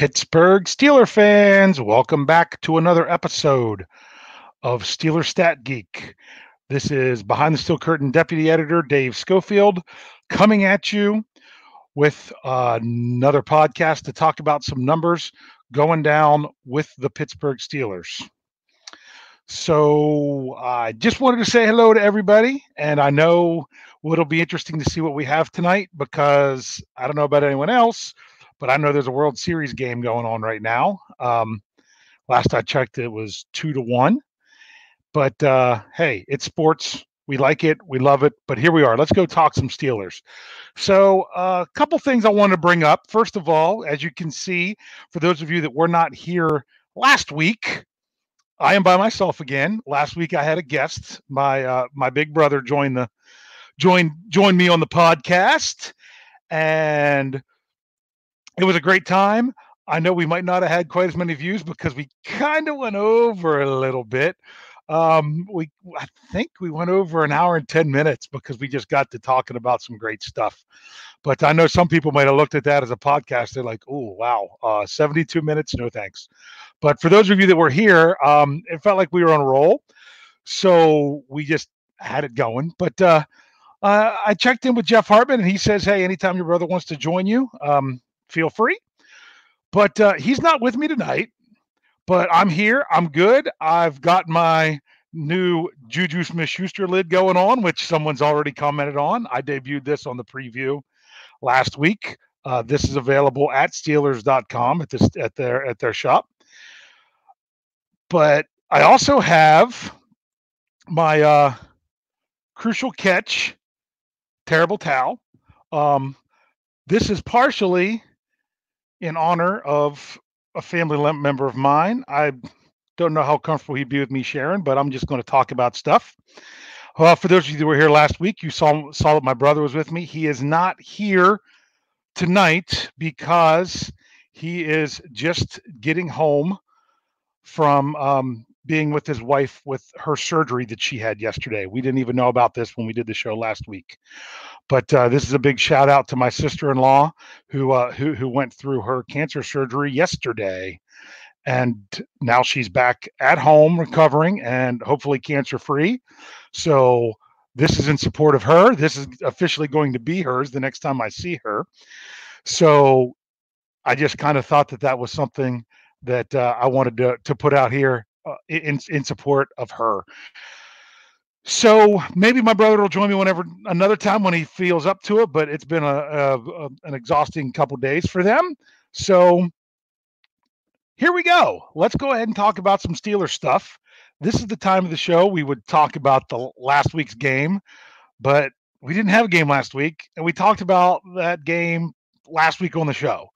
Pittsburgh Steeler fans, welcome back to another episode of Steeler Stat Geek. This is Behind the Steel Curtain Deputy Editor Dave Schofield coming at you with uh, another podcast to talk about some numbers going down with the Pittsburgh Steelers. So I just wanted to say hello to everybody, and I know it'll be interesting to see what we have tonight because I don't know about anyone else but I know there's a World Series game going on right now. Um, last I checked, it was two to one. But uh, hey, it's sports. We like it. We love it. But here we are. Let's go talk some Steelers. So, a uh, couple things I want to bring up. First of all, as you can see, for those of you that were not here last week, I am by myself again. Last week I had a guest. My uh, my big brother joined the joined joined me on the podcast, and it was a great time. I know we might not have had quite as many views because we kind of went over a little bit. Um, we I think we went over an hour and 10 minutes because we just got to talking about some great stuff. But I know some people might have looked at that as a podcast. They're like, oh wow, uh, 72 minutes, no thanks. But for those of you that were here, um, it felt like we were on a roll. So we just had it going. But uh, uh, I checked in with Jeff Hartman and he says, Hey, anytime your brother wants to join you, um, feel free. But uh, he's not with me tonight. But I'm here. I'm good. I've got my new Juju Smith Schuster lid going on, which someone's already commented on. I debuted this on the preview last week. Uh, this is available at Steelers.com at this at their at their shop. But I also have my uh, crucial catch, terrible towel. Um, this is partially in honor of a family member of mine. I don't know how comfortable he'd be with me sharing, but I'm just going to talk about stuff. Well, for those of you that were here last week, you saw saw that my brother was with me. He is not here tonight because he is just getting home from um, being with his wife with her surgery that she had yesterday. We didn't even know about this when we did the show last week. But uh, this is a big shout out to my sister-in-law who uh, who who went through her cancer surgery yesterday, and now she's back at home recovering and hopefully cancer free. So this is in support of her. This is officially going to be hers the next time I see her. So I just kind of thought that that was something that uh, I wanted to to put out here uh, in in support of her. So maybe my brother will join me whenever another time when he feels up to it. But it's been a, a, a an exhausting couple days for them. So here we go. Let's go ahead and talk about some Steelers stuff. This is the time of the show we would talk about the last week's game, but we didn't have a game last week, and we talked about that game last week on the show.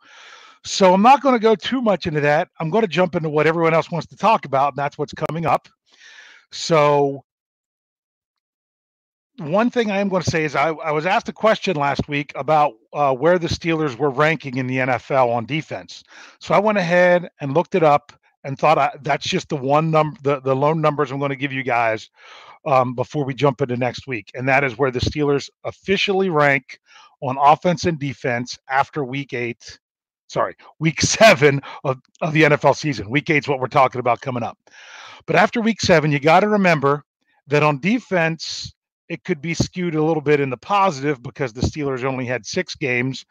So I'm not going to go too much into that. I'm going to jump into what everyone else wants to talk about, and that's what's coming up. So one thing I am going to say is I, I was asked a question last week about uh, where the Steelers were ranking in the NFL on defense. So I went ahead and looked it up and thought I, that's just the one number, the, the lone numbers I'm going to give you guys um, before we jump into next week. And that is where the Steelers officially rank on offense and defense after week eight. Sorry, week seven of, of the NFL season. Week eight is what we're talking about coming up. But after week seven, you got to remember that on defense, it could be skewed a little bit in the positive because the Steelers only had six games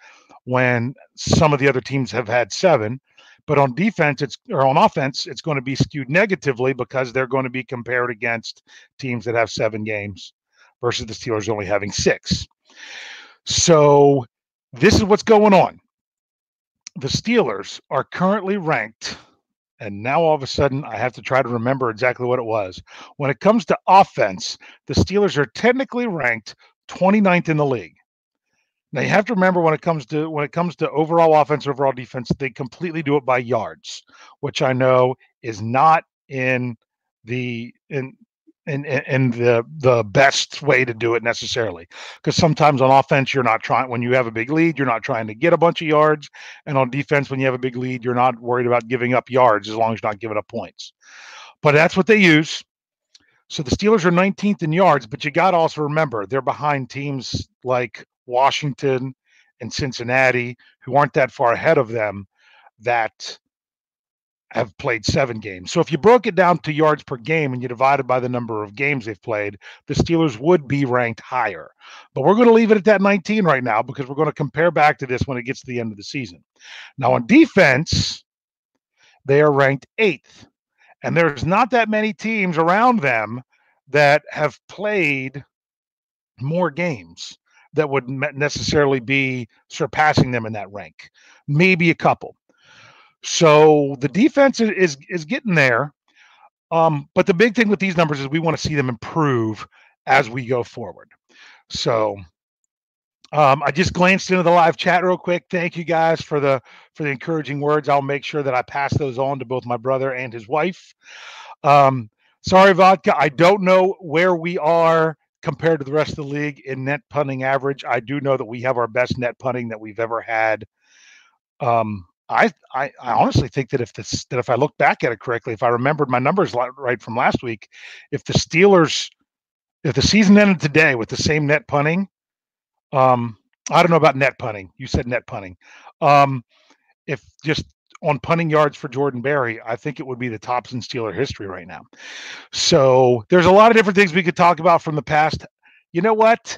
when some of the other teams have had seven. But on defense, it's or on offense, it's going to be skewed negatively because they're going to be compared against teams that have seven games versus the Steelers only having six. So this is what's going on. The Steelers are currently ranked and now all of a sudden, I have to try to remember exactly what it was. When it comes to offense, the Steelers are technically ranked 29th in the league. Now you have to remember when it comes to when it comes to overall offense, overall defense, they completely do it by yards, which I know is not in the in and and the the best way to do it necessarily. Because sometimes on offense you're not trying when you have a big lead you're not trying to get a bunch of yards and on defense when you have a big lead you're not worried about giving up yards as long as you're not giving up points. But that's what they use. So the steelers are 19th in yards but you got to also remember they're behind teams like washington and cincinnati who aren't that far ahead of them that have played seven games. So if you broke it down to yards per game and you divided by the number of games they've played, the Steelers would be ranked higher. But we're going to leave it at that 19 right now because we're going to compare back to this when it gets to the end of the season. Now, on defense, they are ranked eighth. And there's not that many teams around them that have played more games that would necessarily be surpassing them in that rank. Maybe a couple. So the defense is is getting there. Um, but the big thing with these numbers is we want to see them improve as we go forward. So um, I just glanced into the live chat real quick. Thank you guys for the for the encouraging words. I'll make sure that I pass those on to both my brother and his wife. Um, sorry, vodka. I don't know where we are compared to the rest of the league in net punting average. I do know that we have our best net punting that we've ever had. Um, I, I, honestly think that if this that if I look back at it correctly, if I remembered my numbers right from last week, if the Steelers, if the season ended today with the same net punting, um, I don't know about net punting. You said net punting. Um, if just on punting yards for Jordan Berry, I think it would be the tops in Steeler history right now. So there's a lot of different things we could talk about from the past. You know what?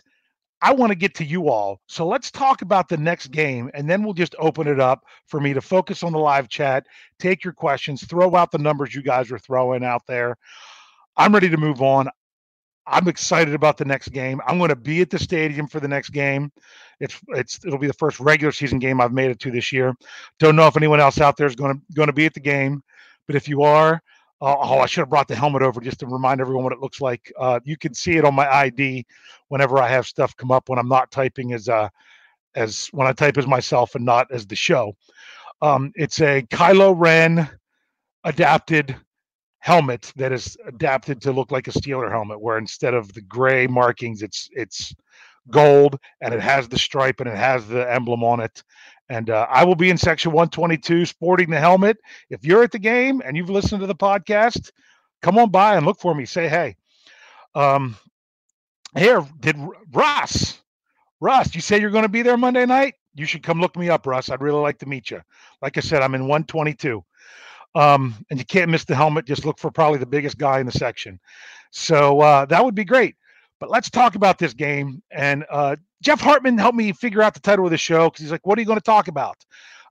I want to get to you all. So let's talk about the next game, and then we'll just open it up for me to focus on the live chat, take your questions, throw out the numbers you guys are throwing out there. I'm ready to move on. I'm excited about the next game. I'm going to be at the stadium for the next game. It's it's it'll be the first regular season game I've made it to this year. Don't know if anyone else out there is going to going to be at the game, but if you are, uh, oh, I should have brought the helmet over just to remind everyone what it looks like. Uh, you can see it on my ID whenever I have stuff come up when I'm not typing as uh as when I type as myself and not as the show. Um, it's a Kylo Ren adapted helmet that is adapted to look like a Steeler helmet, where instead of the gray markings, it's it's gold and it has the stripe and it has the emblem on it. And uh, I will be in section 122 sporting the helmet. If you're at the game and you've listened to the podcast, come on by and look for me. Say hey. Um, here, did Russ, Russ, you say you're going to be there Monday night? You should come look me up, Russ. I'd really like to meet you. Like I said, I'm in 122. Um, and you can't miss the helmet. Just look for probably the biggest guy in the section. So uh, that would be great. But let's talk about this game. And uh, Jeff Hartman helped me figure out the title of the show because he's like, What are you going to talk about?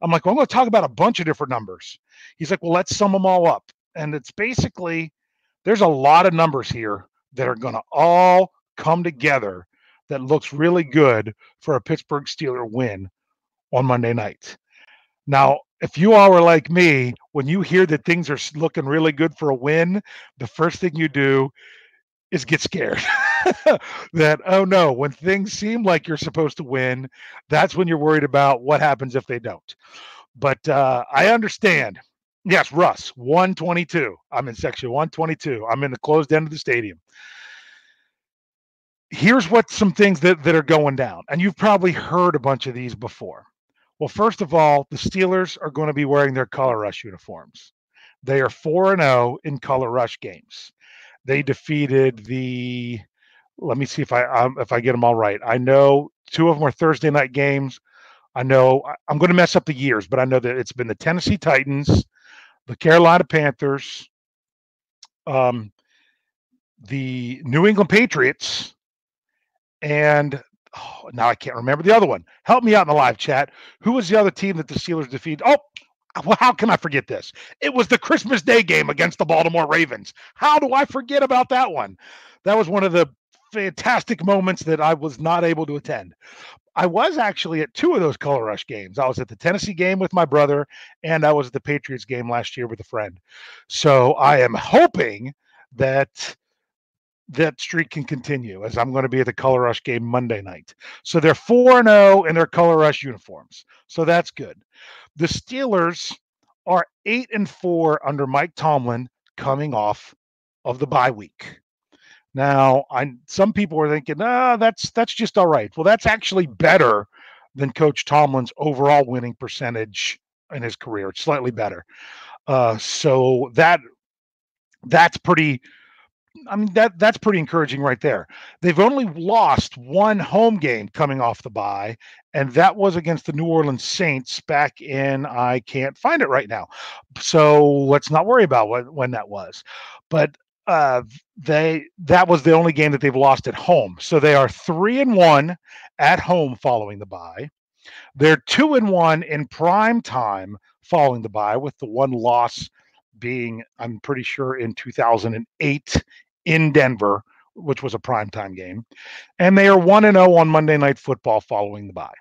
I'm like, Well, I'm going to talk about a bunch of different numbers. He's like, Well, let's sum them all up. And it's basically, there's a lot of numbers here that are going to all come together that looks really good for a Pittsburgh Steeler win on Monday night. Now, if you all are like me, when you hear that things are looking really good for a win, the first thing you do is get scared that oh no when things seem like you're supposed to win that's when you're worried about what happens if they don't. But uh, i understand. Yes russ 122 i'm in section 122 i'm in the closed end of the stadium. Here's what some things that, that are going down and you've probably heard a bunch of these before. Well first of all the steelers are going to be wearing their color rush uniforms. They are 4 and 0 in color rush games. They defeated the. Let me see if I um, if I get them all right. I know two of them are Thursday night games. I know I'm going to mess up the years, but I know that it's been the Tennessee Titans, the Carolina Panthers, um, the New England Patriots, and oh, now I can't remember the other one. Help me out in the live chat. Who was the other team that the Steelers defeated? Oh, well, how can I forget this? It was the Christmas Day game against the Baltimore Ravens. How do I forget about that one? That was one of the fantastic moments that I was not able to attend. I was actually at two of those Color Rush games. I was at the Tennessee game with my brother, and I was at the Patriots game last year with a friend. So I am hoping that that streak can continue as I'm going to be at the Color Rush game Monday night. So they're 4 0 in their Color Rush uniforms. So that's good. The Steelers are 8 and 4 under Mike Tomlin coming off of the bye week. Now, I some people are thinking, "Ah, that's that's just all right." Well, that's actually better than Coach Tomlin's overall winning percentage in his career. It's slightly better. Uh, so that that's pretty I mean that that's pretty encouraging right there. They've only lost one home game coming off the bye, and that was against the New Orleans Saints back in I can't find it right now. So let's not worry about what when that was. But uh, they that was the only game that they've lost at home. So they are three and one at home following the bye. They're two and one in prime time following the bye, with the one loss being, I'm pretty sure, in 2008 in Denver, which was a primetime game. And they are 1 and 0 on Monday Night Football following the bye.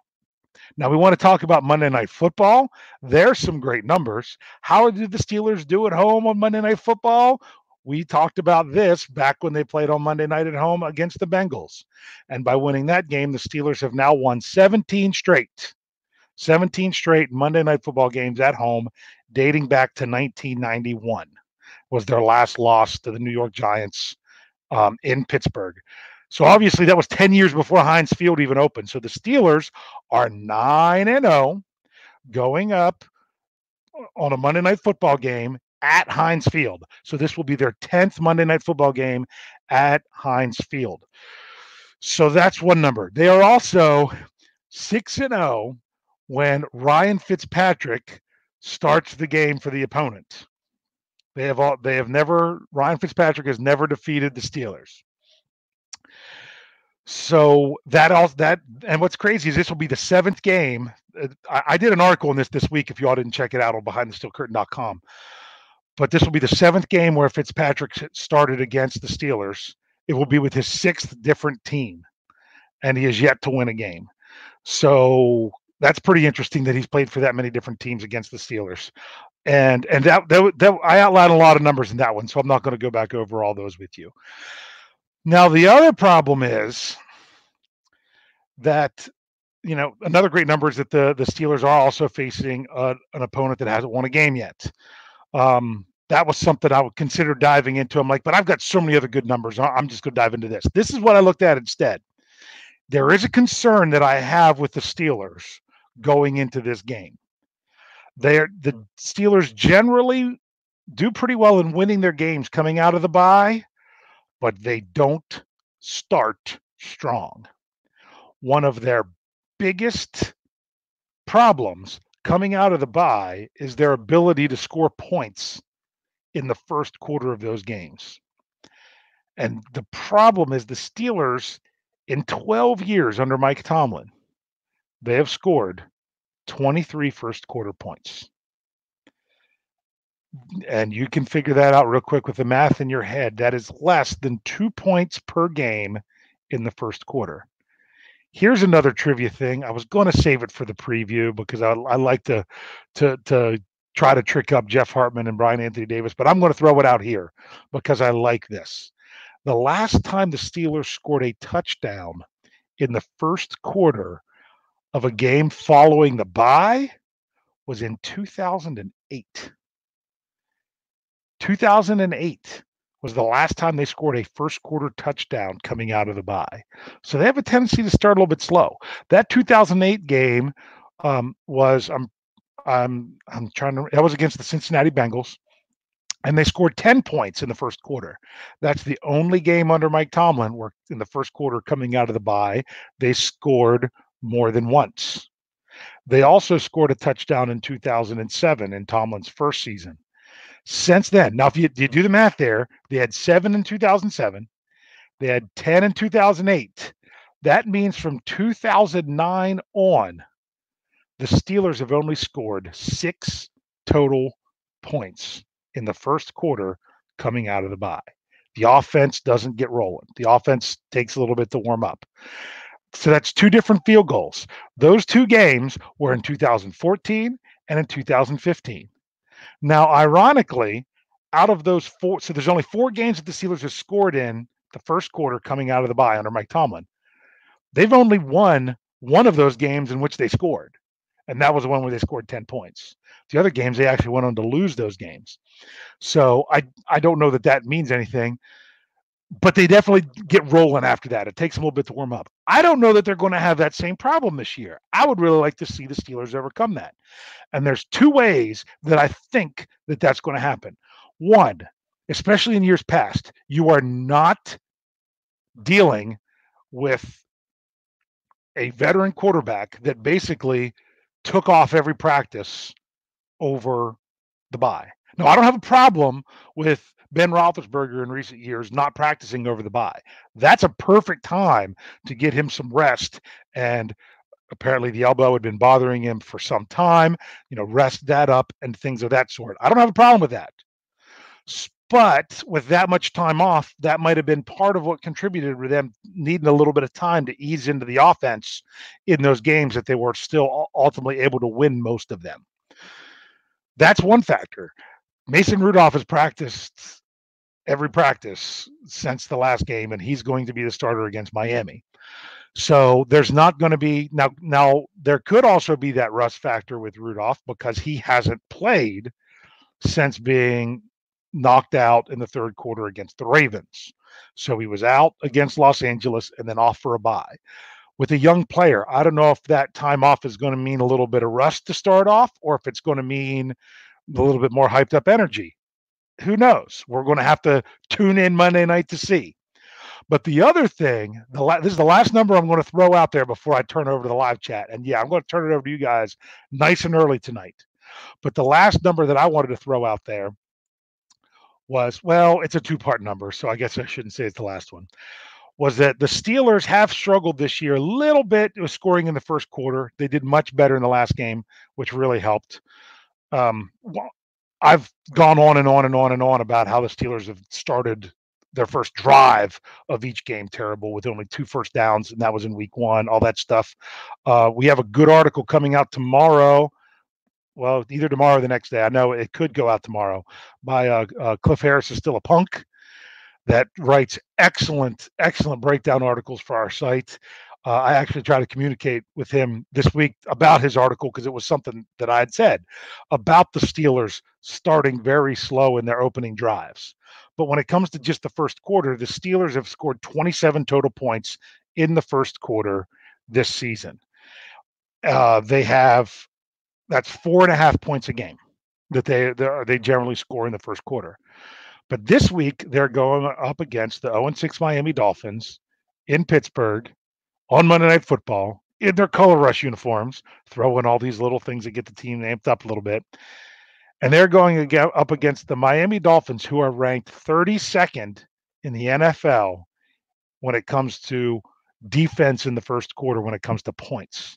Now, we want to talk about Monday Night Football. There's some great numbers. How did the Steelers do at home on Monday Night Football? We talked about this back when they played on Monday night at home against the Bengals. And by winning that game, the Steelers have now won 17 straight. 17 straight Monday night football games at home dating back to 1991 was their last loss to the New York Giants um, in Pittsburgh. So obviously that was 10 years before Heinz Field even opened. So the Steelers are 9 and 0 going up on a Monday night football game at Heinz Field. So this will be their 10th Monday night football game at Heinz Field. So that's one number. They are also 6 and 0 when Ryan Fitzpatrick starts the game for the opponent. They have all they have never Ryan Fitzpatrick has never defeated the Steelers. So that all that and what's crazy is this will be the seventh game. Uh, I, I did an article on this this week. If you all didn't check it out on BehindTheSteelCurtain.com, but this will be the seventh game where Fitzpatrick started against the Steelers. It will be with his sixth different team, and he has yet to win a game. So that's pretty interesting that he's played for that many different teams against the Steelers. And and that that, that I outlined a lot of numbers in that one, so I'm not going to go back over all those with you. Now the other problem is that you know another great number is that the the Steelers are also facing a, an opponent that hasn't won a game yet. Um, that was something I would consider diving into. I'm like, but I've got so many other good numbers. I'm just going to dive into this. This is what I looked at instead. There is a concern that I have with the Steelers going into this game. They're the hmm. Steelers generally do pretty well in winning their games coming out of the bye, but they don't start strong. One of their biggest problems coming out of the bye is their ability to score points in the first quarter of those games. And the problem is the Steelers in 12 years under Mike Tomlin they have scored 23 first quarter points. And you can figure that out real quick with the math in your head. That is less than two points per game in the first quarter. Here's another trivia thing. I was going to save it for the preview because I, I like to, to, to try to trick up Jeff Hartman and Bryan Anthony Davis, but I'm going to throw it out here because I like this. The last time the Steelers scored a touchdown in the first quarter of a game following the bye was in 2008. 2008 was the last time they scored a first quarter touchdown coming out of the bye. So they have a tendency to start a little bit slow. That 2008 game um, was I'm I'm I'm trying to that was against the Cincinnati Bengals and they scored 10 points in the first quarter. That's the only game under Mike Tomlin where in the first quarter coming out of the bye, they scored more than once. They also scored a touchdown in 2007 in Tomlin's first season. Since then, now if you, you do the math there, they had seven in 2007, they had 10 in 2008. That means from 2009 on, the Steelers have only scored six total points in the first quarter coming out of the bye. The offense doesn't get rolling. The offense takes a little bit to warm up. So that's two different field goals. Those two games were in 2014 and in 2015. Now, ironically, out of those four, so there's only four games that the Steelers have scored in the first quarter coming out of the bye under Mike Tomlin. They've only won one of those games in which they scored, and that was the one where they scored 10 points. The other games, they actually went on to lose those games. So I, I don't know that that means anything but they definitely get rolling after that. It takes them a little bit to warm up. I don't know that they're going to have that same problem this year. I would really like to see the Steelers overcome that. And there's two ways that I think that that's going to happen. One, especially in years past, you are not dealing with a veteran quarterback that basically took off every practice over the bye. Now, I don't have a problem with Ben Roethlisberger in recent years not practicing over the bye. That's a perfect time to get him some rest. And apparently, the elbow had been bothering him for some time. You know, rest that up and things of that sort. I don't have a problem with that. But with that much time off, that might have been part of what contributed to them needing a little bit of time to ease into the offense in those games that they were still ultimately able to win most of them. That's one factor. Mason Rudolph has practiced every practice since the last game, and he's going to be the starter against Miami. So there's not going to be now. Now there could also be that rust factor with Rudolph because he hasn't played since being knocked out in the third quarter against the Ravens. So he was out against Los Angeles and then off for a bye. With a young player, I don't know if that time off is going to mean a little bit of rust to start off or if it's going to mean a little bit more hyped up energy who knows? We're going to have to tune in Monday night to see. But the other thing, the la- this is the last number I'm going to throw out there before I turn over to the live chat. And yeah, I'm going to turn it over to you guys nice and early tonight. But the last number that I wanted to throw out there was well, it's a two part number. So I guess I shouldn't say it's the last one. Was that the Steelers have struggled this year a little bit with scoring in the first quarter. They did much better in the last game, which really helped. Um, I've gone on and on and on and on about how the Steelers have started their first drive of each game terrible with only two first downs, and that was in week one, all that stuff. Uh, we have a good article coming out tomorrow. Well, either tomorrow or the next day. I know it could go out tomorrow by uh, uh, Cliff Harris is still a punk that writes excellent, excellent breakdown articles for our site. Uh, I actually tried to communicate with him this week about his article because it was something that I had said about the Steelers starting very slow in their opening drives. But when it comes to just the first quarter, the Steelers have scored 27 total points in the first quarter this season. Uh, they have that's four and a half points a game that they they generally score in the first quarter. But this week they're going up against the 0 6 Miami Dolphins in Pittsburgh on Monday Night Football in their color rush uniforms, throwing all these little things that get the team amped up a little bit. And they're going up against the Miami Dolphins, who are ranked 32nd in the NFL when it comes to defense in the first quarter, when it comes to points.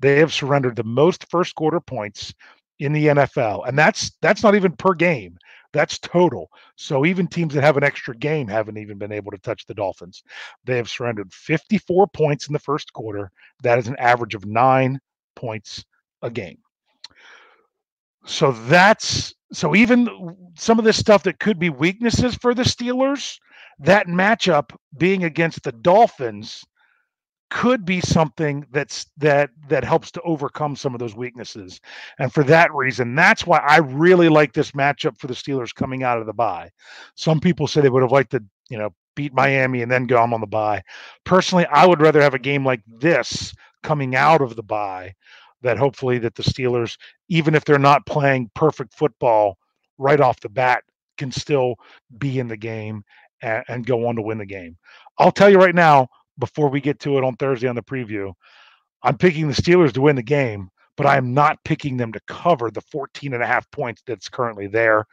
They have surrendered the most first quarter points in the NFL, and that's that's not even per game. That's total. So even teams that have an extra game haven't even been able to touch the Dolphins. They have surrendered 54 points in the first quarter. That is an average of nine points a game. So that's so even some of this stuff that could be weaknesses for the Steelers, that matchup being against the Dolphins could be something that's that that helps to overcome some of those weaknesses. And for that reason, that's why I really like this matchup for the Steelers coming out of the bye. Some people say they would have liked to, you know, beat Miami and then go on the bye. Personally, I would rather have a game like this coming out of the bye that hopefully that the Steelers, even if they're not playing perfect football right off the bat, can still be in the game and, and go on to win the game. I'll tell you right now, before we get to it on Thursday on the preview. I'm picking the Steelers to win the game, but I am not picking them to cover the 14 and a half points that's currently there.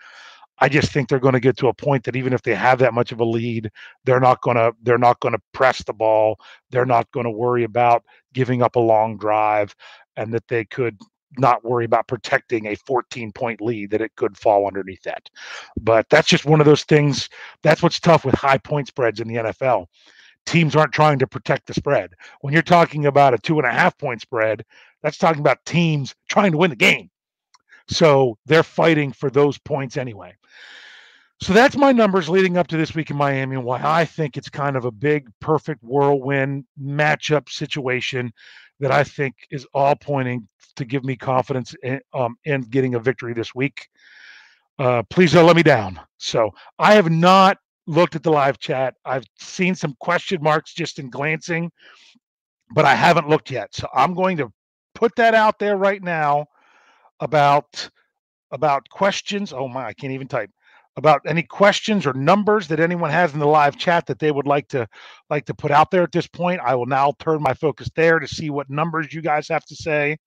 I just think they're going to get to a point that even if they have that much of a lead, they're not going to they're not going to press the ball. They're not going to worry about giving up a long drive and that they could not worry about protecting a 14 point lead that it could fall underneath that. But that's just one of those things. That's what's tough with high point spreads in the NFL teams aren't trying to protect the spread. When you're talking about a two and a half point spread, that's talking about teams trying to win the game. So they're fighting for those points anyway. So that's my numbers leading up to this week in Miami and why I think it's kind of a big, perfect whirlwind matchup situation that I think is all pointing to give me confidence in, um, in getting a victory this week. Uh, please don't let me down. So I have not looked at the live chat. I've seen some question marks just in glancing, but I haven't looked yet. So I'm going to put that out there right now about about questions. Oh my, I can't even type about any questions or numbers that anyone has in the live chat that they would like to like to put out there at this point. I will now turn my focus there to see what numbers you guys have to say.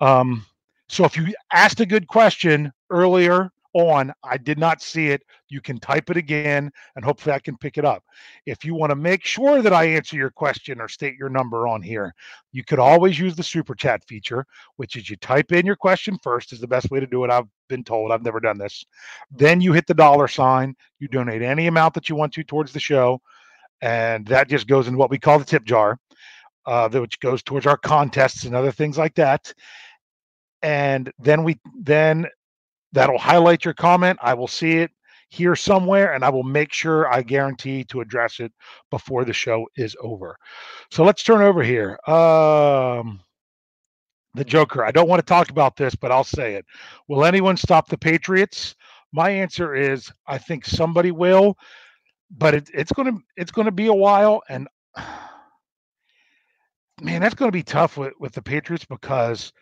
Um, so if you asked a good question earlier on. I did not see it. You can type it again and hopefully I can pick it up. If you want to make sure that I answer your question or state your number on here, you could always use the super chat feature, which is you type in your question first, is the best way to do it. I've been told. I've never done this. Then you hit the dollar sign. You donate any amount that you want to towards the show. And that just goes in what we call the tip jar, uh, which goes towards our contests and other things like that and then we then That'll highlight your comment. I will see it here somewhere and I will make sure I guarantee to address it before the show is over. So let's turn over here. Um, the Joker. I don't want to talk about this, but I'll say it. Will anyone stop the Patriots? My answer is I think somebody will, but it, it's going to it's to be a while and man, that's going to be tough with, with the Patriots because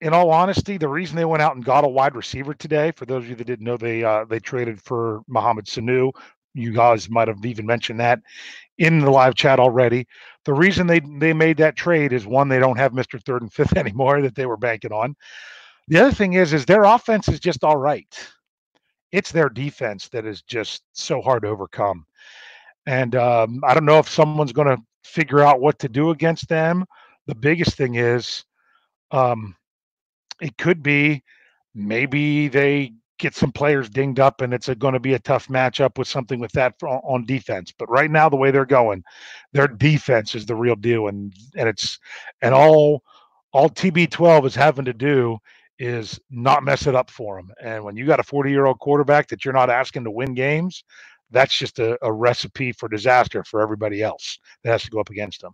in all honesty, the reason they went out and got a wide receiver today, for those of you that didn't know, they uh, they traded for Mohamed Sanu. You guys might have even mentioned that in the live chat already. The reason they they made that trade is one, they don't have Mr. Third and Fifth anymore that they were banking on. The other thing is, is their offense is just all right. It's their defense that is just so hard to overcome. And um, I don't know if someone's going to figure out what to do against them. The biggest thing is um, it could be maybe they get some players dinged up and it's going to be a tough matchup with something with that on defense but right now the way they're going their defense is the real deal and and it's and all all tb12 is having to do is not mess it up for them and when you got a 40 year old quarterback that you're not asking to win games that's just a, a recipe for disaster for everybody else that has to go up against them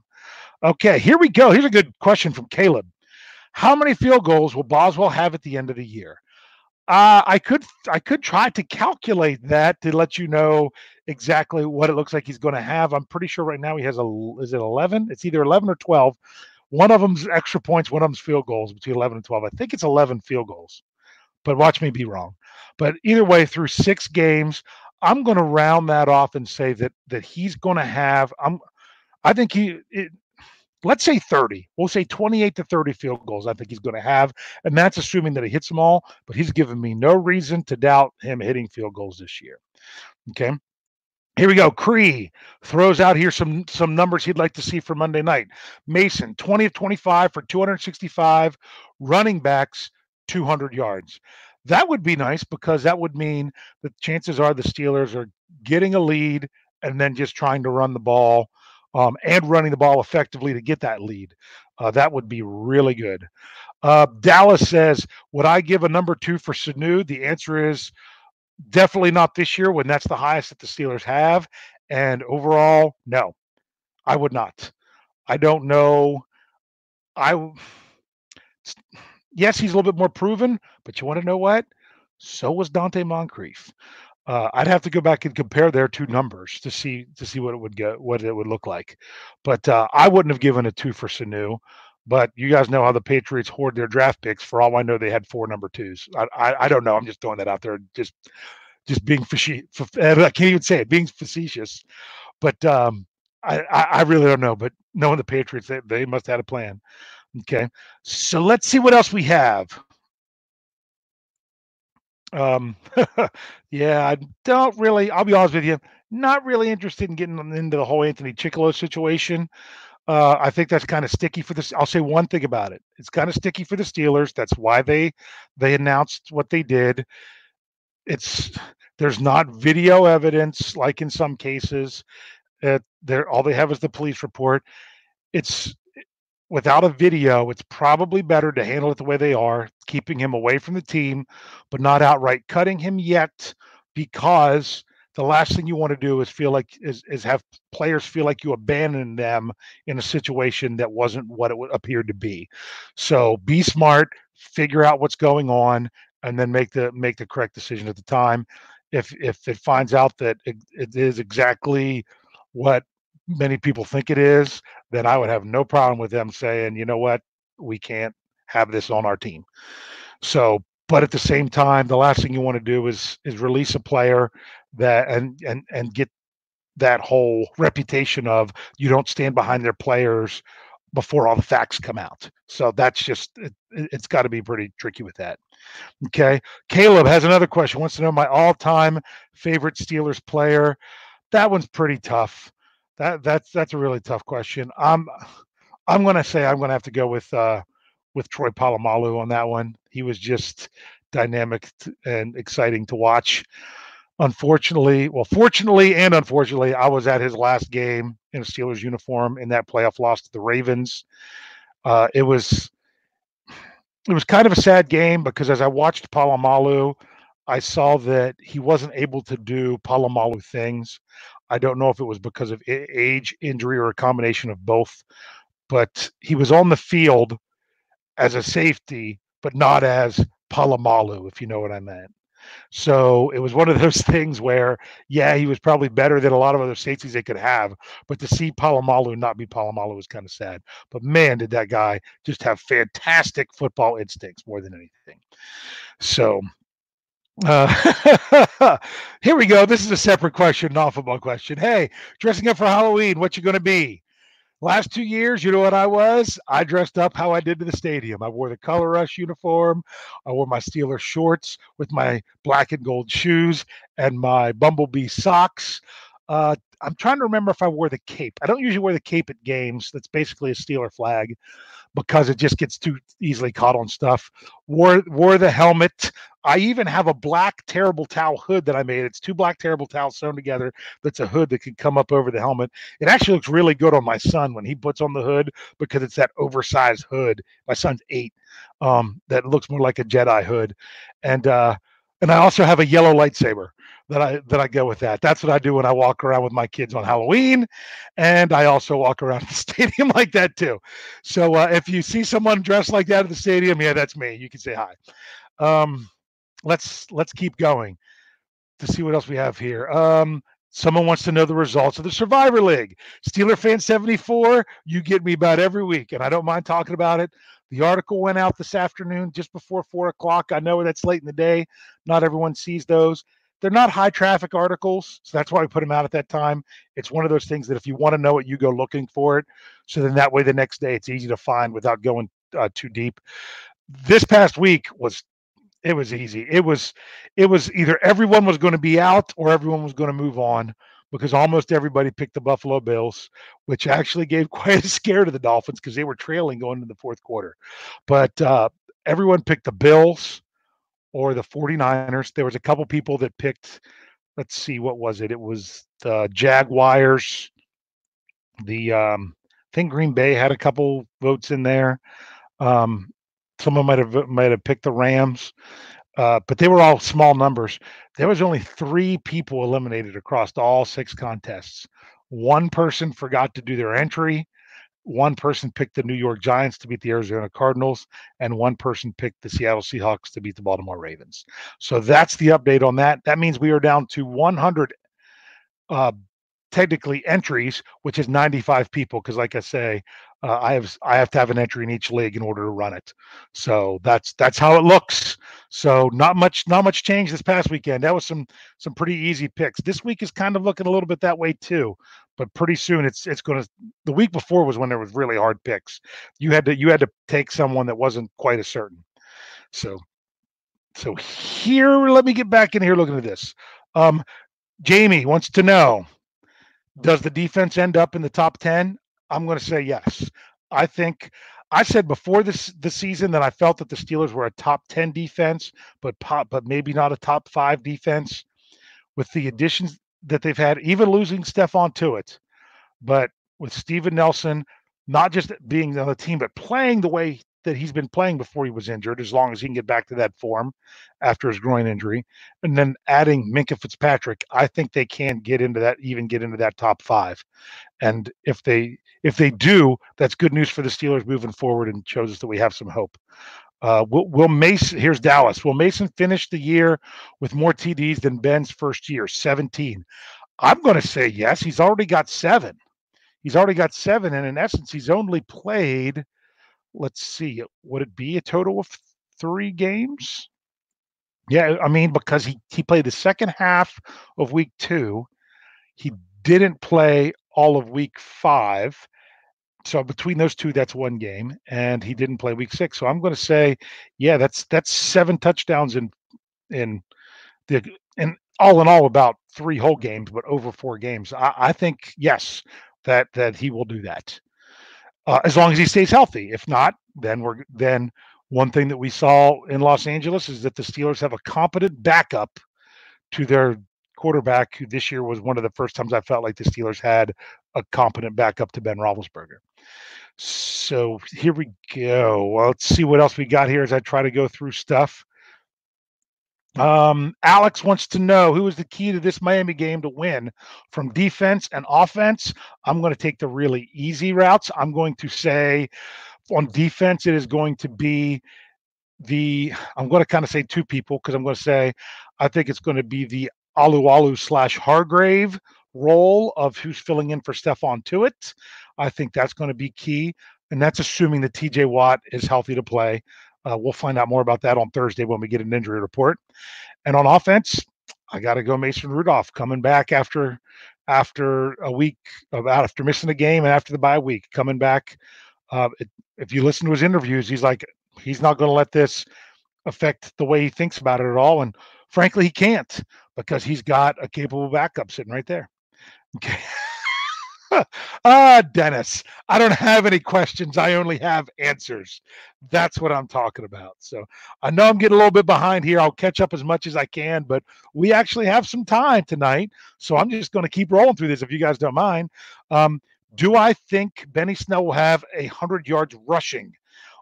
okay here we go here's a good question from caleb how many field goals will Boswell have at the end of the year? Uh, I could I could try to calculate that to let you know exactly what it looks like he's going to have. I'm pretty sure right now he has a is it 11? It's either 11 or 12. One of them's extra points, one of them's field goals between 11 and 12. I think it's 11 field goals, but watch me be wrong. But either way, through six games, I'm going to round that off and say that that he's going to have. I'm. I think he. It, let's say 30. We'll say 28 to 30 field goals I think he's going to have. And that's assuming that he hits them all, but he's given me no reason to doubt him hitting field goals this year. Okay. Here we go. Cree throws out here some some numbers he'd like to see for Monday night. Mason, 20 of 25 for 265, running backs 200 yards. That would be nice because that would mean that chances are the Steelers are getting a lead and then just trying to run the ball um, and running the ball effectively to get that lead. Uh, that would be really good. Uh, Dallas says, Would I give a number two for Sanu? The answer is definitely not this year when that's the highest that the Steelers have. And overall, no, I would not. I don't know. I, yes, he's a little bit more proven, but you want to know what? So was Donte Moncrief. Uh, I'd have to go back and compare their two numbers to see to see what it would get, what it would look like. But uh, I wouldn't have given a two for Sanu. But you guys know how the Patriots hoard their draft picks. For all I know, they had four number twos. I I, I don't know. I'm just throwing that out there. Just just being facetious. I can't even say it. Being facetious. But um, I, I really don't know. But knowing the Patriots, they, they must have had a plan. Okay. So let's see what else we have. Um, yeah, I don't really. I'll be honest with you, not really interested in getting into the whole Anthony Chickillo situation. Uh, I think that's kind of sticky for this. I'll say one thing about it: it's kind of sticky for the Steelers. That's why they they announced what they did. It's there's not video evidence like in some cases. Uh, there, all they have is the police report. It's without a video, it's probably better to handle it the way they are, keeping him away from the team, but not outright cutting him yet, because the last thing you want to do is feel like is, is have players feel like you abandoned them in a situation that wasn't what it appeared to be. So be smart, figure out what's going on, and then make the make the correct decision at the time. If if it finds out that it, it is exactly what many people think it is, then I would have no problem with them saying, you know what, we can't have this on our team. So but at the same time, the last thing you want to do is is release a player that and and and get that whole reputation of you don't stand behind their players before all the facts come out. So that's just it, has got to be pretty tricky with that. Okay, Caleb has another question. Wants to know my all-time favorite Steelers player. That one's pretty tough. That that's that's a really tough question. I'm I'm going to say I'm going to have to go with uh with Troy Polamalu on that one. He was just dynamic and exciting to watch. Unfortunately, well, fortunately and unfortunately, I was at his last game in a Steelers uniform in that playoff loss to the Ravens. Uh, it was it was kind of a sad game because as I watched Polamalu, I saw that he wasn't able to do Polamalu things. I don't know if it was because of age, injury, or a combination of both, but he was on the field as a safety, but not as Polamalu, if you know what I meant. So it was one of those things where, yeah, he was probably better than a lot of other safeties they could have, but to see Polamalu not be Polamalu was kind of sad. But man, did that guy just have fantastic football instincts more than anything. So uh, here we go. This is a separate question, not football question. Hey, dressing up for Halloween, what you going to be? Last two years, you know what I was? I dressed up how I did to the stadium. I wore the Color Rush uniform. I wore my Steeler shorts with my black and gold shoes and my Bumblebee socks. Uh, I'm trying to remember if I wore the cape. I don't usually wear the cape at games. That's basically a Steeler flag because it just gets too easily caught on stuff. Wore wore the helmet. I even have a black terrible towel hood that I made. It's two black terrible towels sewn together. That's a hood that can come up over the helmet. It actually looks really good on my son when he puts on the hood because it's that oversized hood. My son's eight. Um, that looks more like a Jedi hood, and uh, and I also have a yellow lightsaber that I that I go with that. That's what I do when I walk around with my kids on Halloween, and I also walk around the stadium like that too. So uh, if you see someone dressed like that at the stadium, yeah, that's me. You can say hi. Um, let's let's keep going to see what else we have here. Um, someone wants to know the results of the Survivor League. Steeler fan 74, you get me about every week, and I don't mind talking about it. The article went out this afternoon just before four o'clock. I know that's late in the day. Not everyone sees those. They're not high traffic articles, so that's why we put them out at that time. It's one of those things that if you want to know it, you go looking for it. So then that way, the next day, it's easy to find without going uh, too deep. This past week was it was easy. It was it was either everyone was going to be out or everyone was going to move on because almost everybody picked the Buffalo Bills, which actually gave quite a scare to the Dolphins because they were trailing going into the fourth quarter. But uh, everyone picked the Bills or the 49ers. There was a couple people that picked, let's see, what was it? It was the Jaguars. The um, I think Green Bay had a couple votes in there. Um, Someone might have might have picked the Rams, uh, but they were all small numbers. There was only three people eliminated across all six contests. One person forgot to do their entry. One person picked the New York Giants to beat the Arizona Cardinals, and one person picked the Seattle Seahawks to beat the Baltimore Ravens. So that's the update on that. That means we are down to 100 uh, technically entries, which is 95 people. Because, like I say, uh, I have I have to have an entry in each league in order to run it. So that's that's how it looks. So not much not much change this past weekend. That was some some pretty easy picks. This week is kind of looking a little bit that way too. But pretty soon it's it's going to. The week before was when there was really hard picks. You had to you had to take someone that wasn't quite as certain. So so here, let me get back in here looking at this. Um, Jamie wants to know does the defense end up in the top 10? I'm going to say yes. I think I said before this the season that I felt that the Steelers were a top 10 defense, but pop, but maybe not a top 5 defense with the additions that they've had, even losing Stephon Tuitt, But with Steven Nelson not just being on the team, but playing the way that he's been playing before he was injured, as long as he can get back to that form after his groin injury, and then adding Minkah Fitzpatrick, I think they can get into that, even get into that top five. And if they if they do, that's good news for the Steelers moving forward and shows us that we have some hope. Uh, will, will Mason? Here's Dallas. Will Mason finish the year with more TDs than Ben's first year, 17? I'm going to say yes. He's already got seven. He's already got seven, and in essence, he's only played let's see, would it be a total of three games? Yeah, I mean because he he played the second half of week two, he didn't play all of week five. So between those two, that's one game, and he didn't play week six. So I'm going to say, yeah, that's that's seven touchdowns in in the in all in all about three whole games, but over four games. I, I think yes, that that he will do that uh, as long as he stays healthy. If not, then we're then one thing that we saw in Los Angeles is that the Steelers have a competent backup to their quarterback, who this year was one of the first times I felt like the Steelers had a competent backup to Ben Roethlisberger. So here we go. Well, let's see what else we got here as I try to go through stuff. Um, Alex wants to know who is the key to this Miami game to win from defense and offense. I'm going to take the really easy routes. I'm going to say on defense, it is going to be the, I'm going to kind of say two people because I'm going to say, I think it's going to be the Alualu slash Hargrave role of who's filling in for Stephon Tuitt. I think that's going to be key. And that's assuming that TJ Watt is healthy to play. Uh, we'll find out more about that on Thursday when we get an injury report. And on offense, I got to go Mason Rudolph coming back after after a week about after missing a game and after the bye week coming back. Uh, if you listen to his interviews, he's like he's not going to let this affect the way he thinks about it at all. And frankly, he can't because he's got a capable backup sitting right there. Okay. ah, Dennis, I don't have any questions. I only have answers. That's what I'm talking about. So I know I'm getting a little bit behind here. I'll catch up as much as I can, but we actually have some time tonight. So I'm just going to keep rolling through this if you guys don't mind. Um, do I think Benny Snell will have a hundred yards rushing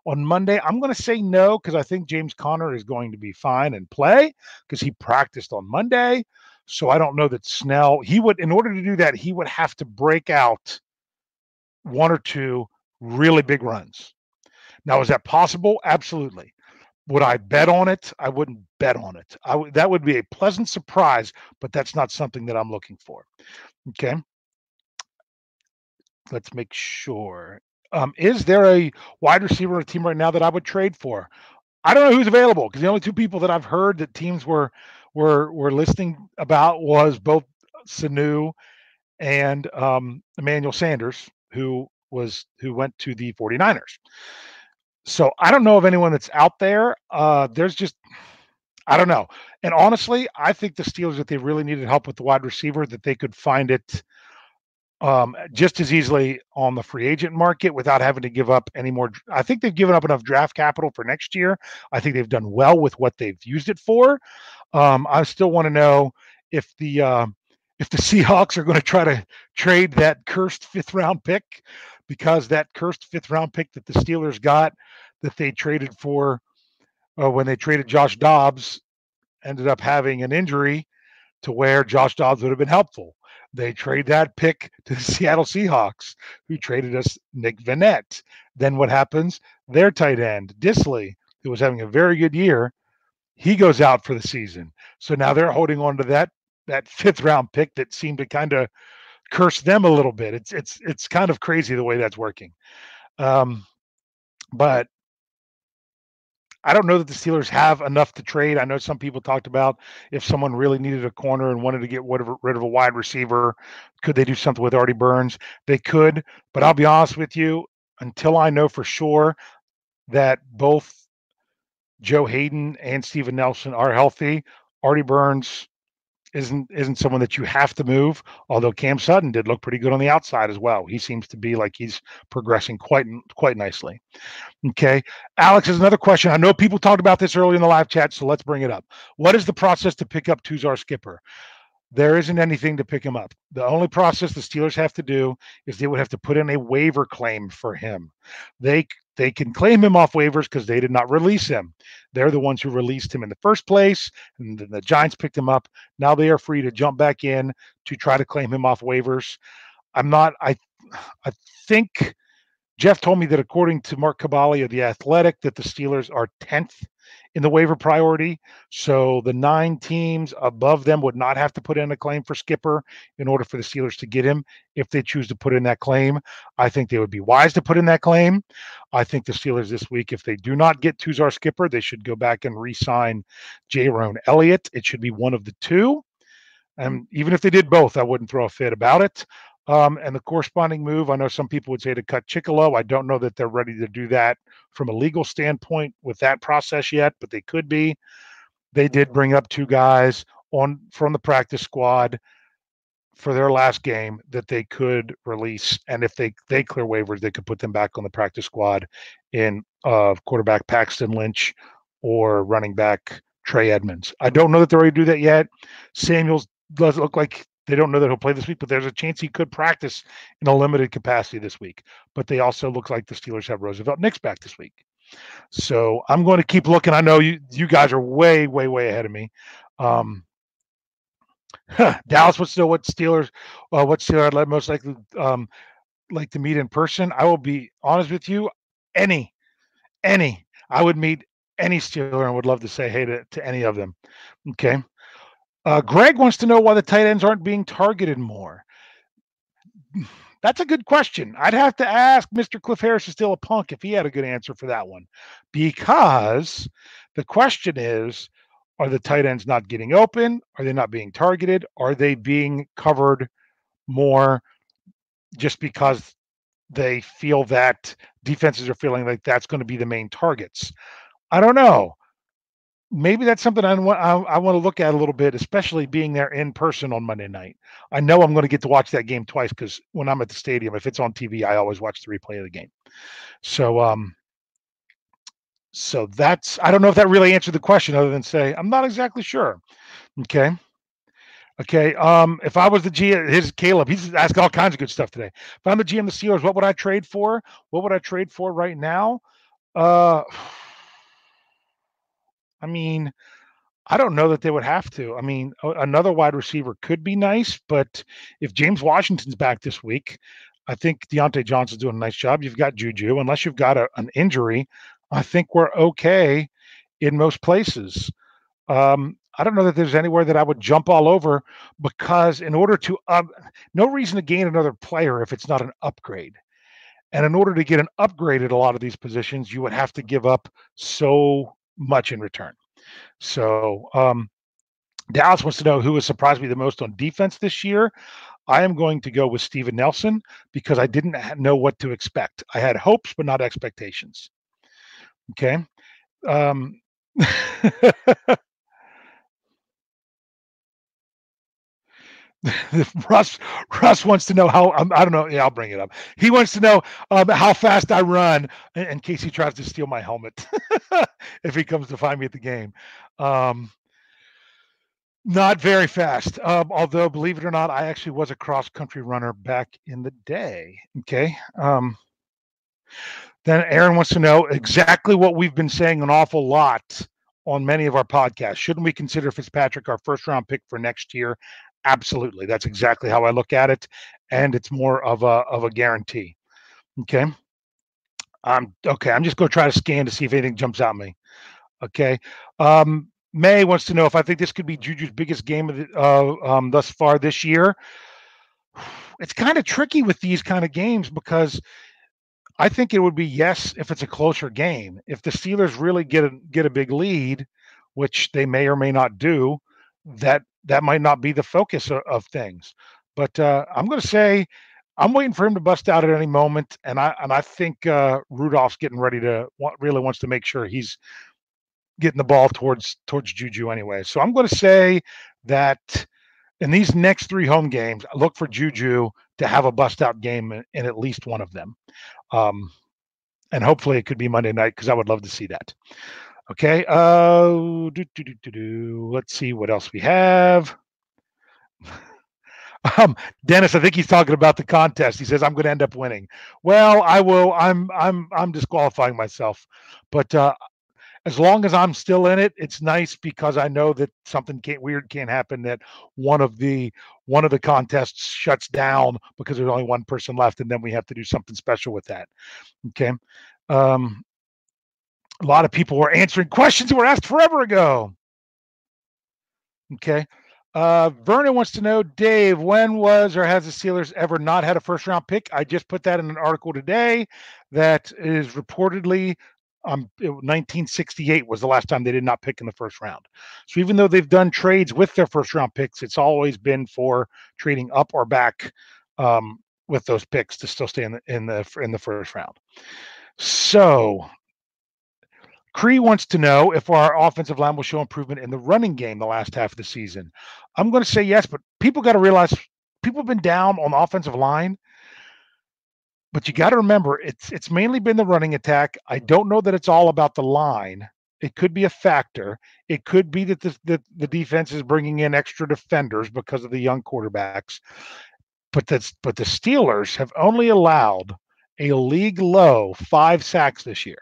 on Monday? I'm going to say no because I think James Conner is going to be fine and play because he practiced on Monday. So I don't know that Snell, he would, in order to do that, he would have to break out one or two really big runs. Now, is that possible? Absolutely. Would I bet on it? I wouldn't bet on it. I w- that would be a pleasant surprise, but that's not something that I'm looking for. Okay. Let's make sure. Um, is there a wide receiver on a team right now that I would trade for? I don't know who's available because the only two people that I've heard that teams were were were listening about was both Sanu and um, Emmanuel Sanders, who was who went to the 49ers. So I don't know of anyone that's out there. Uh, there's just I don't know. And honestly, I think the Steelers, if they really needed help with the wide receiver, that they could find it um, just as easily on the free agent market without having to give up any more. I think they've given up enough draft capital for next year. I think they've done well with what they've used it for. Um, I still want to know if the uh, if the Seahawks are going to try to trade that cursed fifth round pick because that cursed fifth round pick that the Steelers got that they traded for uh, when they traded Josh Dobbs ended up having an injury to where Josh Dobbs would have been helpful. They trade that pick to the Seattle Seahawks, who traded us Nick Vannett. Then what happens? Their tight end, Dissly, who was having a very good year, he goes out for the season. So now they're holding on to that that fifth round pick that seemed to kind of curse them a little bit. It's it's it's kind of crazy the way that's working. Um, but I don't know that the Steelers have enough to trade. I know some people talked about if someone really needed a corner and wanted to get of, rid of a wide receiver, could they do something with Artie Burns? They could, but I'll be honest with you, until I know for sure that both Joe Haden and Steven Nelson are healthy, Artie Burns isn't isn't someone that you have to move. Although Cam Sutton did look pretty good on the outside as well. He seems to be like he's progressing quite quite nicely. Okay, Alex has another question. I know people talked about this earlier in the live chat, so let's bring it up. What is the process to pick up Tuzar Skipper? There isn't anything to pick him up. The only process the Steelers have to do is they would have to put in a waiver claim for him. They they can claim him off waivers because they did not release him. They're the ones who released him in the first place, and the Giants picked him up. Now they are free to jump back in to try to claim him off waivers. I'm not. I I think Jeff told me that according to Mark Kaboly of the Athletic, that the Steelers are tenth in the waiver priority. So the nine teams above them would not have to put in a claim for Skipper in order for the Steelers to get him. If they choose to put in that claim, I think they would be wise to put in that claim. I think the Steelers this week, if they do not get Tuzar Skipper, they should go back and re-sign Jayrone Elliott. It should be one of the two. And hmm. even if they did both, I wouldn't throw a fit about it. Um, and the corresponding move, I know some people would say to cut Chickillo. I don't know that they're ready to do that from a legal standpoint with that process yet, but they could be. They did bring up two guys on from the practice squad for their last game that they could release, and if they they clear waivers, they could put them back on the practice squad in uh, quarterback Paxton Lynch or running back Trey Edmunds. I don't know that they're ready to do that yet. Samuels does look like they don't know that he'll play this week, but there's a chance he could practice in a limited capacity this week. But they also look like the Steelers have Roosevelt Nix back this week. So I'm going to keep looking. I know you you guys are way, way, way ahead of me. Um, Dallas wants to know what Steelers, uh, what Steelers I'd most likely um, like to meet in person. I will be honest with you. Any, any, I would meet any Steeler and would love to say hey to, to any of them. Okay. Uh, Greg wants to know why the tight ends aren't being targeted more. That's a good question. I'd have to ask Mr. Cliff Harris is still a punk if he had a good answer for that one. Because the question is are the tight ends not getting open? Are they not being targeted? Are they being covered more just because they feel that defenses are feeling like that's going to be the main targets? I don't know maybe that's something I want I, I want to look at a little bit, especially being there in person on Monday night. I know I'm going to get to watch that game twice because when I'm at the stadium, if it's on TV, I always watch the replay of the game. So um so that's I don't know if that really answered the question other than say I'm not exactly sure. Okay. Okay. Um, if I was the GM, his Caleb, he's asking all kinds of good stuff today. If I'm the GM of the Steelers, what would I trade for? What would I trade for right now? Uh I mean, I don't know that they would have to. I mean, another wide receiver could be nice, but if James Washington's back this week, I think Diontae Johnson's doing a nice job. You've got Juju, unless you've got a, an injury. I think we're okay in most places. Um, I don't know that there's anywhere that I would jump all over because in order to uh, no reason to gain another player if it's not an upgrade. And in order to get an upgrade at a lot of these positions, you would have to give up so much in return. So um, Dallas wants to know who has surprised me the most on defense this year. I am going to go with Steven Nelson because I didn't know what to expect. I had hopes, but not expectations. Okay. Um, Russ Russ wants to know how um, I don't know. Yeah, I'll bring it up. He wants to know um, how fast I run in, in, case he tries to steal my helmet if he comes to find me at the game. Um, not very fast. Um, although, believe it or not, I actually was a cross country runner back in the day. Okay. Um, then Aaron wants to know exactly what we've been saying an awful lot on many of our podcasts. Shouldn't we consider Fitzpatrick our first round pick for next year? Absolutely. That's exactly how I look at it. And it's more of a of a guarantee. Okay. Um, okay, I'm just gonna try to scan to see if anything jumps out me. Okay. Um, May wants to know if I think this could be Juju's biggest game of the, uh, um, thus far this year. It's kind of tricky with these kind of games because I think it would be yes if it's a closer game. If the Steelers really get a get a big lead, which they may or may not do, that that might not be the focus of, of things. But uh, I'm going to say I'm waiting for him to bust out at any moment, and I and I think uh, Rudolph's getting ready to really wants to make sure he's getting the ball towards towards Juju anyway. So I'm going to say that in these next three home games, look for Juju to have a bust out game in, in at least one of them, um, and hopefully it could be Monday night because I would love to see that. Okay. Uh, do, do, do, do, Let's see what else we have. Um, Dennis, I think he's talking about the contest. He says I'm going to end up winning. Well, I will. I'm I'm I'm disqualifying myself, but uh, as long as I'm still in it, it's nice because I know that something can't, weird can't happen. That one of the one of the contests shuts down because there's only one person left, and then we have to do something special with that. Okay. Um, a lot of people were answering questions that were asked forever ago. Okay. Uh, Vernon wants to know, Dave, when was or has the Steelers ever not had a first round pick? I just put that in an article today that is reportedly um, 1968 was the last time they did not pick in the first round. So even though they've done trades with their first round picks, it's always been for trading up or back um, with those picks to still stay in the in the in the first round. So Cree wants to know if our offensive line will show improvement in the running game the last half of the season. I'm going to say yes, but people got to realize people have been down on the offensive line. But you got to remember, it's it's mainly been the running attack. I don't know that it's all about the line. It could be a factor. It could be that the, the, the defense is bringing in extra defenders because of the young quarterbacks. But that's but the Steelers have only allowed a league low five sacks this year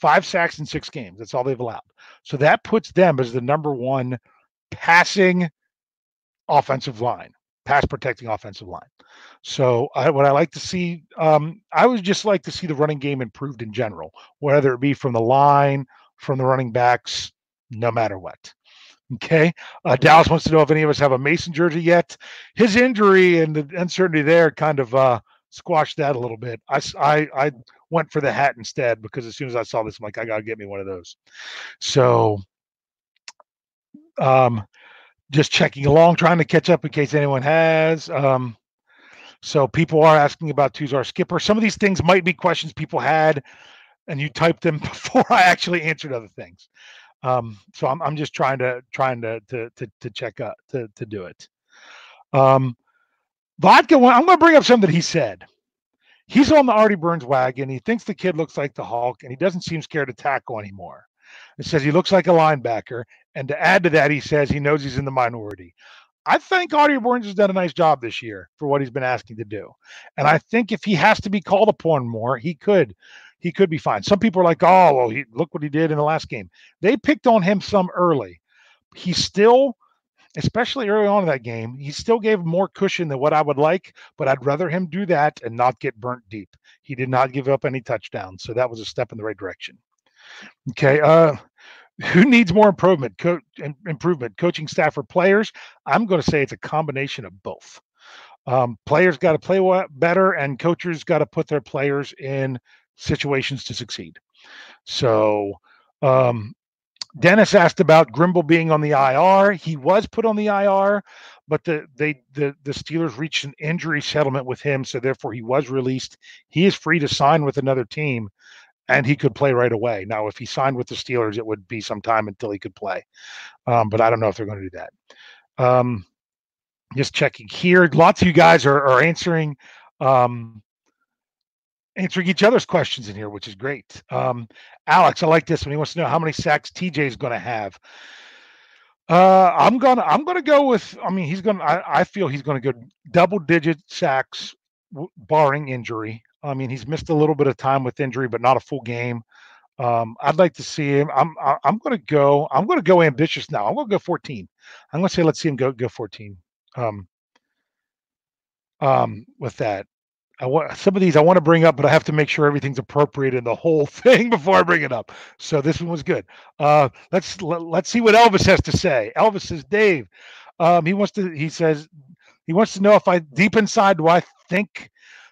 five sacks in six games. That's all they've allowed. So that puts them as the number one passing offensive line, pass protecting offensive line. So I, what I like to see, um, I would just like to see the running game improved in general, whether it be from the line, from the running backs, no matter what. Okay. Uh, Dallas wants to know if any of us have a Mason jersey yet. His injury and the uncertainty there kind of uh, squashed that a little bit. I, I, I went for the hat instead because as soon as I saw this, I'm like, I gotta get me one of those. So, um, just checking along, trying to catch up in case anyone has. Um, so people are asking about Tuzar Skipper. Some of these things might be questions people had, and you typed them before I actually answered other things. Um, so I'm I'm just trying to trying to to to, to check up to to do it. Um, Vodka. I'm going to bring up something that he said he's on the Artie Burns wagon. He thinks the kid looks like the Hulk, and he doesn't seem scared to tackle anymore. It says he looks like a linebacker, and to add to that, he says he knows he's in the minority. I think Artie Burns has done a nice job this year for what he's been asking to do, and I think if he has to be called upon more, he could. He could be fine. Some people are like, "Oh, well, he look what he did in the last game." They picked on him some early. He still especially early on in that game, he still gave more cushion than what I would like, but I'd rather him do that and not get burnt deep. He did not give up any touchdowns, so that was a step in the right direction. Okay, uh, who needs more improvement? Co- improvement, coaching staff or players? I'm going to say it's a combination of both. Um, players got to play better, and coaches got to put their players in situations to succeed. So, um, Dennis asked about Grimble being on the IR. He was put on the IR, but the they the the Steelers reached an injury settlement with him, so therefore he was released. He is free to sign with another team, and he could play right away. Now, if he signed with the Steelers, it would be some time until he could play. Um, but I don't know if they're going to do that. Um, just checking here. Lots of you guys are, are answering. Um, answering each other's questions in here, which is great. Um, Alex, I like this one. He wants to know how many sacks TJ is going to have. Uh, I'm gonna I'm gonna go with. I mean, he's gonna. I, I feel he's gonna go double digit sacks, w- barring injury. I mean, he's missed a little bit of time with injury, but not a full game. Um, I'd like to see him. I'm I'm gonna go. I'm gonna go ambitious now. I'm gonna go 14. I'm gonna say let's see him go go 14. Um, um, with that. I want some of these I want to bring up, but I have to make sure everything's appropriate in the whole thing before I bring it up. So this one was good. Uh, let's let, us let us see what Elvis has to say. Elvis says, Dave, um, he wants to. He says he wants to know if I deep inside do I think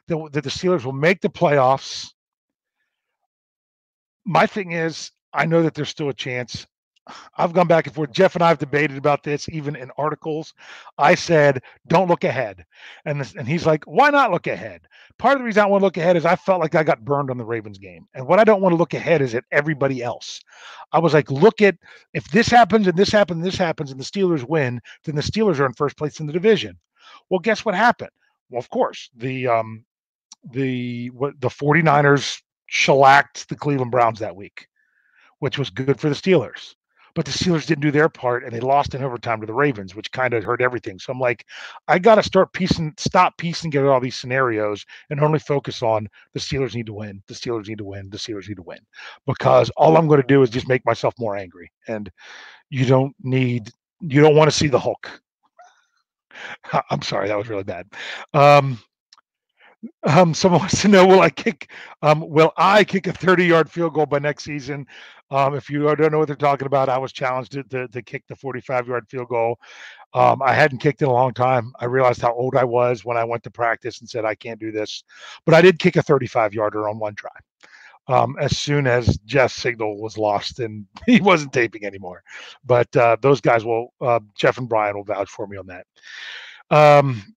that, that the Steelers will make the playoffs. My thing is, I know that there's still a chance. I've gone back and forth. Jeff and I have debated about this, even in articles. I said, "Don't look ahead," and this, and he's like, "Why not look ahead?" Part of the reason I want to look ahead is I felt like I got burned on the Ravens game, and what I don't want to look ahead is at everybody else. I was like, "Look at if this happens and this happens and this happens and the Steelers win, then the Steelers are in first place in the division." Well, guess what happened? Well, of course, the um, the what the 49ers shellacked the Cleveland Browns that week, which was good for the Steelers but the Steelers didn't do their part and they lost in overtime to the Ravens, which kind of hurt everything. So I'm like, I got to start piecing, stop piecing together all these scenarios and only focus on the Steelers need to win, the Steelers need to win, the Steelers need to win, because all I'm going to do is just make myself more angry. And you don't need, you don't want to see the Hulk. I'm sorry, that was really bad. Um, Um, someone wants to know: Will I kick? Um, will I kick a 30-yard field goal by next season? Um, if you don't know what they're talking about, I was challenged to, to, to kick the 45-yard field goal. Um, I hadn't kicked in a long time. I realized how old I was when I went to practice and said I can't do this, but I did kick a 35-yarder on one try. Um, as soon as Jeff's signal was lost and he wasn't taping anymore, but uh, those guys will, uh, Jeff and Brian will vouch for me on that. Um,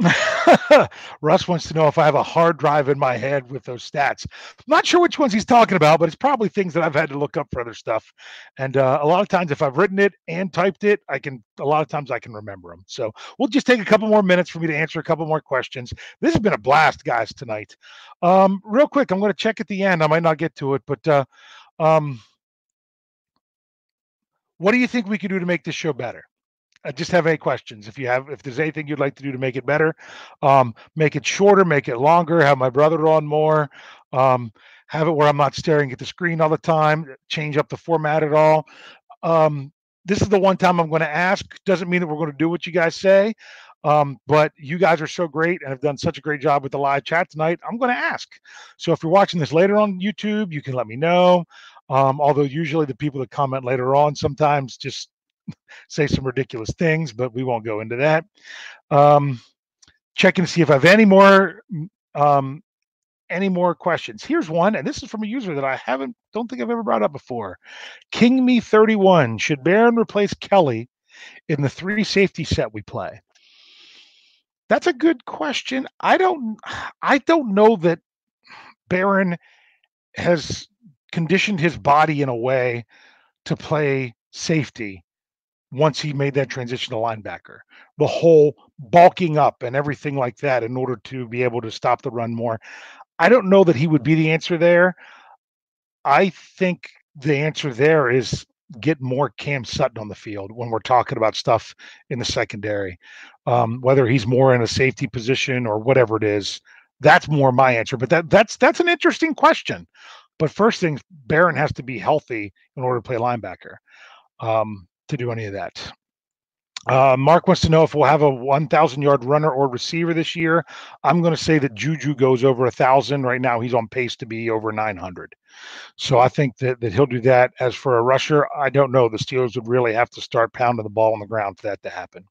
Russ wants to know if I have a hard drive in my head with those stats. I'm not sure which ones he's talking about, but it's probably things that I've had to look up for other stuff. And uh, a lot of times, if I've written it and typed it, I can. A lot of times, I can remember them. So we'll just take a couple more minutes for me to answer a couple more questions. This has been a blast, guys, tonight. Um, real quick, I'm going to check at the end. I might not get to it, but uh, um, what do you think we could do to make this show better? I just have any questions. If you have, if there's anything you'd like to do to make it better, um, make it shorter, make it longer, have my brother on more, um, have it where I'm not staring at the screen all the time, change up the format at all. Um, this is the one time I'm going to ask. Doesn't mean that we're going to do what you guys say, um, but you guys are so great and have done such a great job with the live chat tonight. I'm going to ask. So if you're watching this later on YouTube, you can let me know. Um, although usually the people that comment later on sometimes just say some ridiculous things, but we won't go into that. Um, checking to see if I have any more um, any more questions. Here's one, and this is from a user that I haven't don't think I've ever brought up before. King Me 31. Should Barron replace Kelly in the three safety set we play? That's a good question. I don't I don't know that Barron has conditioned his body in a way to play safety once he made that transition to linebacker. The whole bulking up and everything like that in order to be able to stop the run more. I don't know that he would be the answer there. I think the answer there is get more Cam Sutton on the field when we're talking about stuff in the secondary. Um, whether he's more in a safety position or whatever it is, that's more my answer. But that that's that's an interesting question. But first things, Barron has to be healthy in order to play linebacker. Um, to do any of that. Uh, Mark wants to know if we'll have a 1,000 yard runner or receiver this year. I'm going to say that Juju goes over a thousand. Right now, he's on pace to be over 900. So I think that, that he'll do that. As for a rusher, I don't know. The Steelers would really have to start pounding the ball on the ground for that to happen.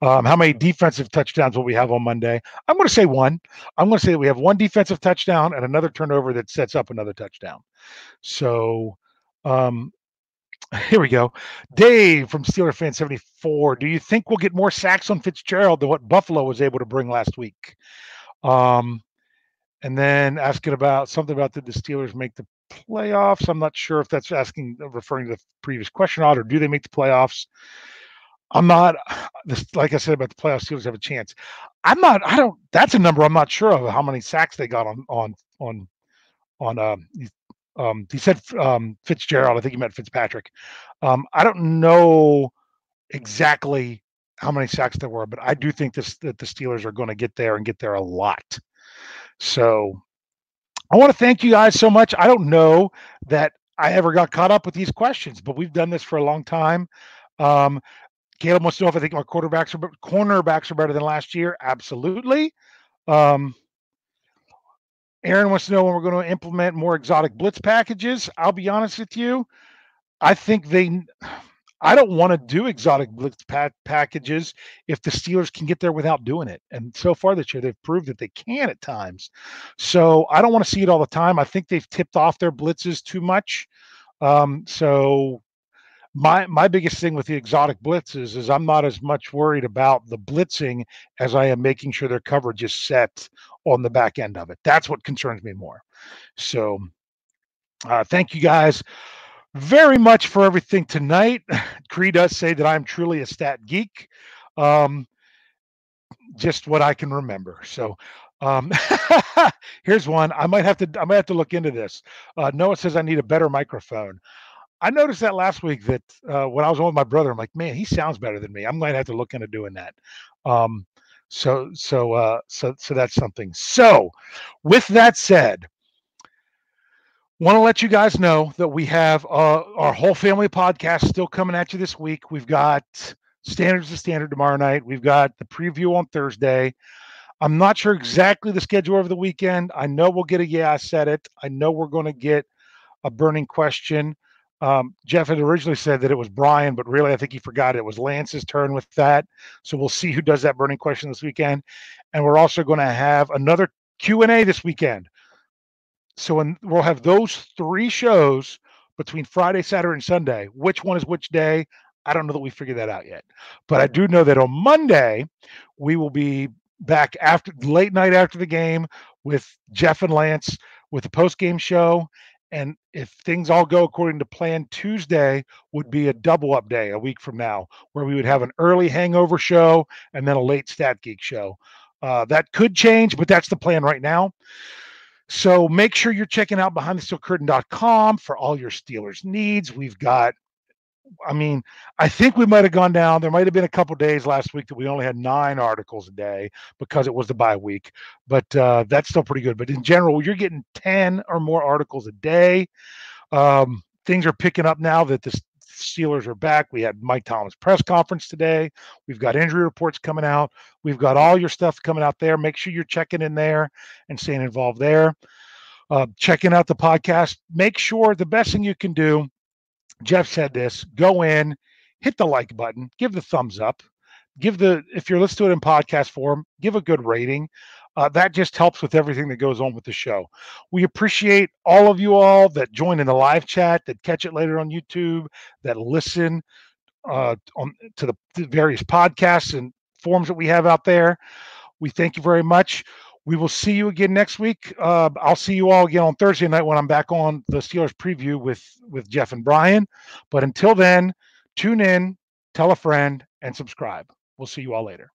Um, how many defensive touchdowns will we have on Monday? I'm going to say one. I'm going to say that we have one defensive touchdown and another turnover that sets up another touchdown. So um, here we go. Dave from Steeler Fan 74. Do you think we'll get more sacks on Fitzgerald than what Buffalo was able to bring last week? Um, and then asking about something about did the Steelers make the playoffs? I'm not sure if that's asking referring to the previous question or do they make the playoffs? I'm not like I said about the playoffs, Steelers have a chance. I'm not I don't that's a number I'm not sure of how many sacks they got on on on on uh, um, he said um, Fitzgerald. I think he meant Fitzpatrick. Um, I don't know exactly how many sacks there were, but I do think this that the Steelers are going to get there and get there a lot. So I want to thank you guys so much. I don't know that I ever got caught up with these questions, but we've done this for a long time. Um, Caleb wants to know if I think our quarterbacks are cornerbacks are better than last year. Absolutely. Um, Aaron wants to know when we're going to implement more exotic blitz packages. I'll be honest with you. I think they, I don't want to do exotic blitz pa- packages if the Steelers can get there without doing it. And so far this year, they've proved that they can at times. So I don't want to see it all the time. I think they've tipped off their blitzes too much. Um, so my my biggest thing with the exotic blitzes is I'm not as much worried about the blitzing as I am making sure their coverage is set on the back end of it. That's what concerns me more. So, uh, thank you guys very much for everything tonight. Cree does say that I'm truly a stat geek. Um, just what I can remember. So, um, here's one. I might have to. I might have to look into this. Uh, Noah says I need a better microphone. I noticed that last week that uh, when I was on with my brother, I'm like, man, he sounds better than me. I'm going to have to look into doing that. Um, so, so, uh, so, so that's something. So, with that said, want to let you guys know that we have uh, our whole family podcast still coming at you this week. We've got standards to standard tomorrow night. We've got the preview on Thursday. I'm not sure exactly the schedule over the weekend. I know we'll get a yeah, I said it. I know we're going to get a burning question. Um, Jeff had originally said that it was Brian, but really I think he forgot it was Lance's turn with that. So we'll see who does that burning question this weekend, and we're also going to have another Q and A this weekend. So when, we'll have those three shows between Friday, Saturday, and Sunday. Which one is which day? I don't know that we figured that out yet, but I do know that on Monday we will be back after late night after the game with Jeff and Lance with the post game show. And if things all go according to plan, Tuesday would be a double up day a week from now, where we would have an early hangover show and then a late stat geek show. Uh, that could change, but that's the plan right now. So make sure you're checking out behindthesteelcurtain.com for all your Steelers needs. We've got I mean, I think we might have gone down. There might have been a couple days last week that we only had nine articles a day because it was the bye week, but uh, that's still pretty good. But in general, you're getting 10 or more articles a day. Um, things are picking up now that the Steelers are back. We had Mike Tomlin press conference today. We've got injury reports coming out. We've got all your stuff coming out there. Make sure you're checking in there and staying involved there. Uh, checking out the podcast. Make sure the best thing you can do Jeff said this go in, hit the like button, give the thumbs up, give the, if you're listening to it in podcast form, give a good rating. Uh, that just helps with everything that goes on with the show. We appreciate all of you all that join in the live chat, that catch it later on YouTube, that listen uh, on to the, the various podcasts and forums that we have out there. We thank you very much. We will see you again next week. Uh, I'll see you all again on Thursday night when I'm back on the Steelers preview with with Jeff and Brian. But until then, tune in, tell a friend, and subscribe. We'll see you all later.